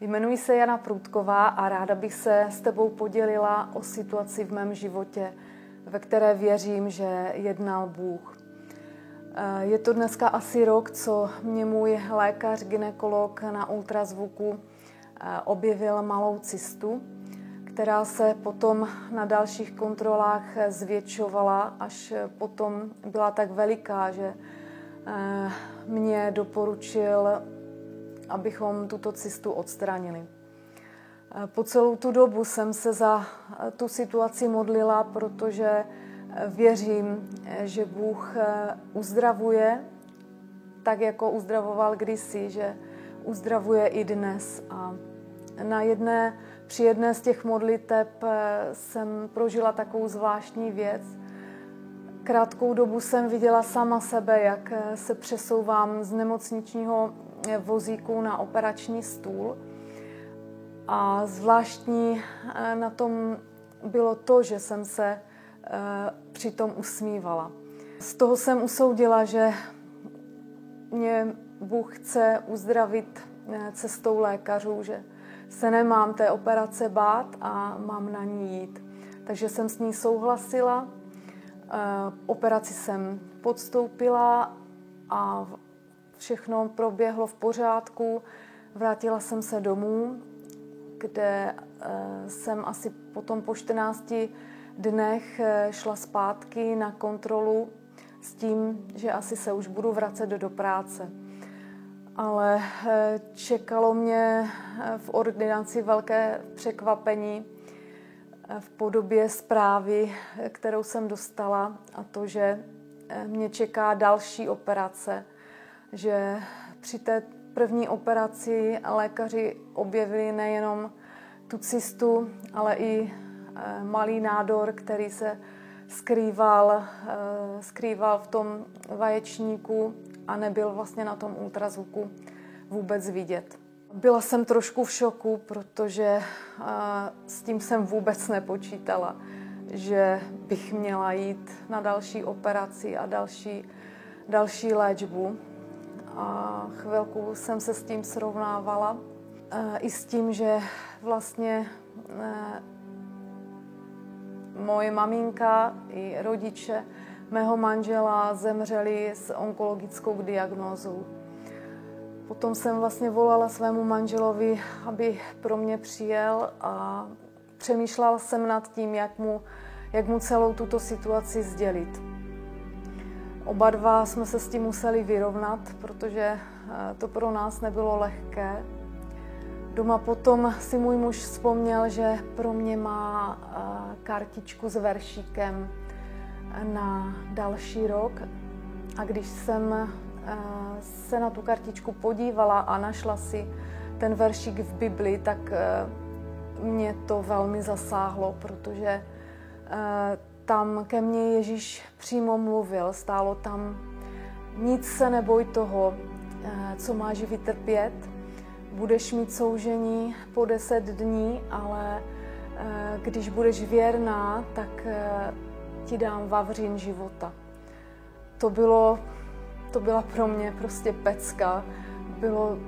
Jmenuji se Jana Průdková a ráda bych se s tebou podělila o situaci v mém životě, ve které věřím, že jednal Bůh. Eh, je to dneska asi rok, co mě můj lékař, ginekolog na ultrazvuku eh, objevil malou cystu, která se potom na dalších kontrolách zvětšovala, až potom byla tak veliká, že eh, mě doporučil abychom tuto cystu odstranili. Po celou tu dobu jsem se za tu situaci modlila, protože věřím, že Bůh uzdravuje, tak jako uzdravoval kdysi, že uzdravuje i dnes. A na jedné, při jedné z těch modliteb jsem prožila takovou zvláštní věc. Krátkou dobu jsem viděla sama sebe, jak se přesouvám z nemocničního vozíku na operační stůl. A zvláštní eh, na tom bylo to, že jsem se eh, přitom usmívala. Z toho jsem usoudila, že mě Bůh chce uzdravit eh, cestou lékařů, že se nemám té operace bát a mám na ní jít. Takže jsem s ní souhlasila, operaci jsem podstoupila a všechno proběhlo v pořádku. Vrátila jsem se domů, kde eh, jsem asi potom po 14 dnech eh, šla zpátky na kontrolu s tím, že asi se už budu vracet do práce. Ale eh, čekalo mě v ordinaci velké překvapení v podobě zprávy, kterou jsem dostala, a to, že mě čeká další operace že při té první operaci lékaři objevili nejenom tu cystu, ale i eh, malý nádor, který se skrýval, eh, skrýval v tom vaječníku a nebyl vlastně na tom ultrazvuku vůbec vidět. Byla jsem trošku v šoku, protože eh, s tím jsem vůbec nepočítala, že bych měla jít na další operaci a další, další léčbu a chvilku jsem se s tím srovnávala. E, I s tím, že vlastně e, moje maminka i rodiče mého manžela zemřeli s onkologickou diagnózou. Potom jsem vlastně volala svému manželovi, aby pro mě přijel a přemýšlela jsem nad tím, jak mu, jak mu celou tuto situaci sdělit. Oba dva jsme se s tím museli vyrovnat, protože eh, to pro nás nebylo lehké. Doma potom si můj muž vzpomněl, že pro mě má eh, kartičku s veršíkem na další rok. A když jsem eh, se na tu kartičku podívala a našla si ten veršík v Bibli, tak mě to velmi zasáhlo, protože tam ke mně Ježíš přímo mluvil, stálo tam, nic se neboj toho, eh, co máš vytrpět, budeš mít soužení po deset dní, ale eh, když budeš věrná, tak eh, ti dám vavřín života. To bylo, to byla pro mě prostě pecka. Bylo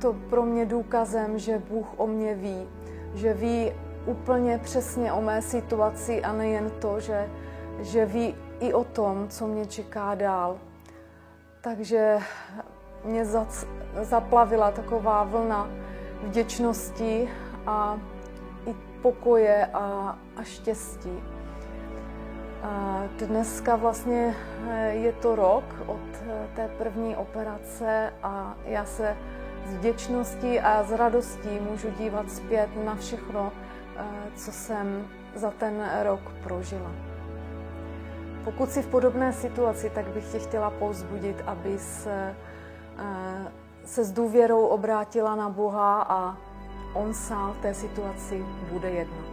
to pro mě důkazem, že Bůh o mě ví, že ví úplně přesně o mé situaci a nejen to, že, že ví i o tom, co mě čeká dál. Takže mě zaplavila taková vlna vděčnosti a i pokoje a, a štěstí. A dneska vlastně eh, je to rok od eh, té první operace a já se s vděčností a s radostí můžu dívat zpět na všechno, co jsem za ten rok prožila. Pokud si v podobné situaci, tak bych tě chtěla povzbudit, aby se, se s důvěrou obrátila na Boha a On sám v té situaci bude jednat.